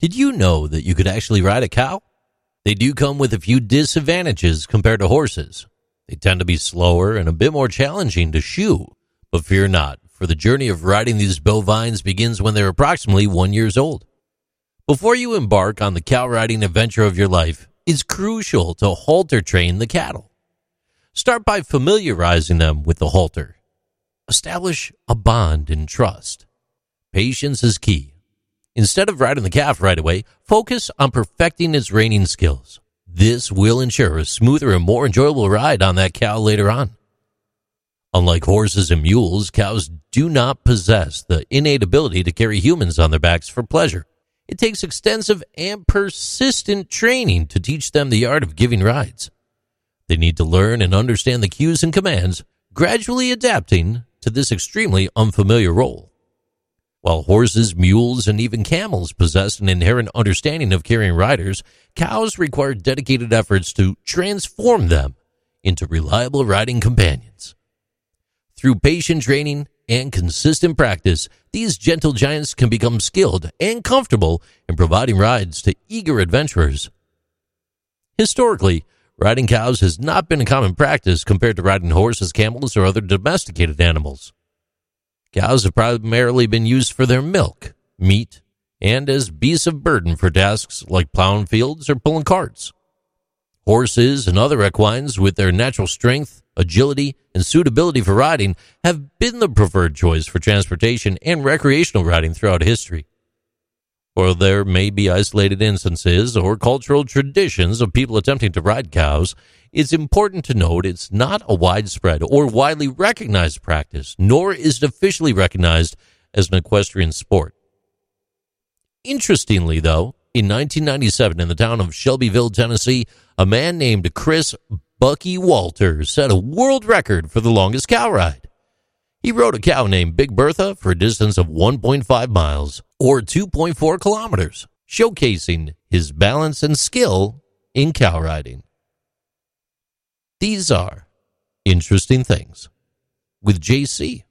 Did you know that you could actually ride a cow? They do come with a few disadvantages compared to horses. They tend to be slower and a bit more challenging to shoe. But fear not, for the journey of riding these bovines begins when they're approximately one years old. Before you embark on the cow riding adventure of your life, it's crucial to halter train the cattle. Start by familiarizing them with the halter. Establish a bond and trust. Patience is key. Instead of riding the calf right away, focus on perfecting its reining skills. This will ensure a smoother and more enjoyable ride on that cow later on. Unlike horses and mules, cows do not possess the innate ability to carry humans on their backs for pleasure. It takes extensive and persistent training to teach them the art of giving rides. They need to learn and understand the cues and commands, gradually adapting to this extremely unfamiliar role. While horses, mules, and even camels possess an inherent understanding of carrying riders, cows require dedicated efforts to transform them into reliable riding companions. Through patient training and consistent practice, these gentle giants can become skilled and comfortable in providing rides to eager adventurers. Historically, riding cows has not been a common practice compared to riding horses, camels, or other domesticated animals. Cows have primarily been used for their milk, meat, and as beasts of burden for tasks like plowing fields or pulling carts. Horses and other equines, with their natural strength, agility, and suitability for riding, have been the preferred choice for transportation and recreational riding throughout history. While there may be isolated instances or cultural traditions of people attempting to ride cows, it's important to note it's not a widespread or widely recognized practice, nor is it officially recognized as an equestrian sport. Interestingly, though, in 1997 in the town of Shelbyville, Tennessee, a man named Chris Bucky Walters set a world record for the longest cow ride. He rode a cow named Big Bertha for a distance of 1.5 miles or 2.4 kilometers, showcasing his balance and skill in cow riding. These are interesting things with JC.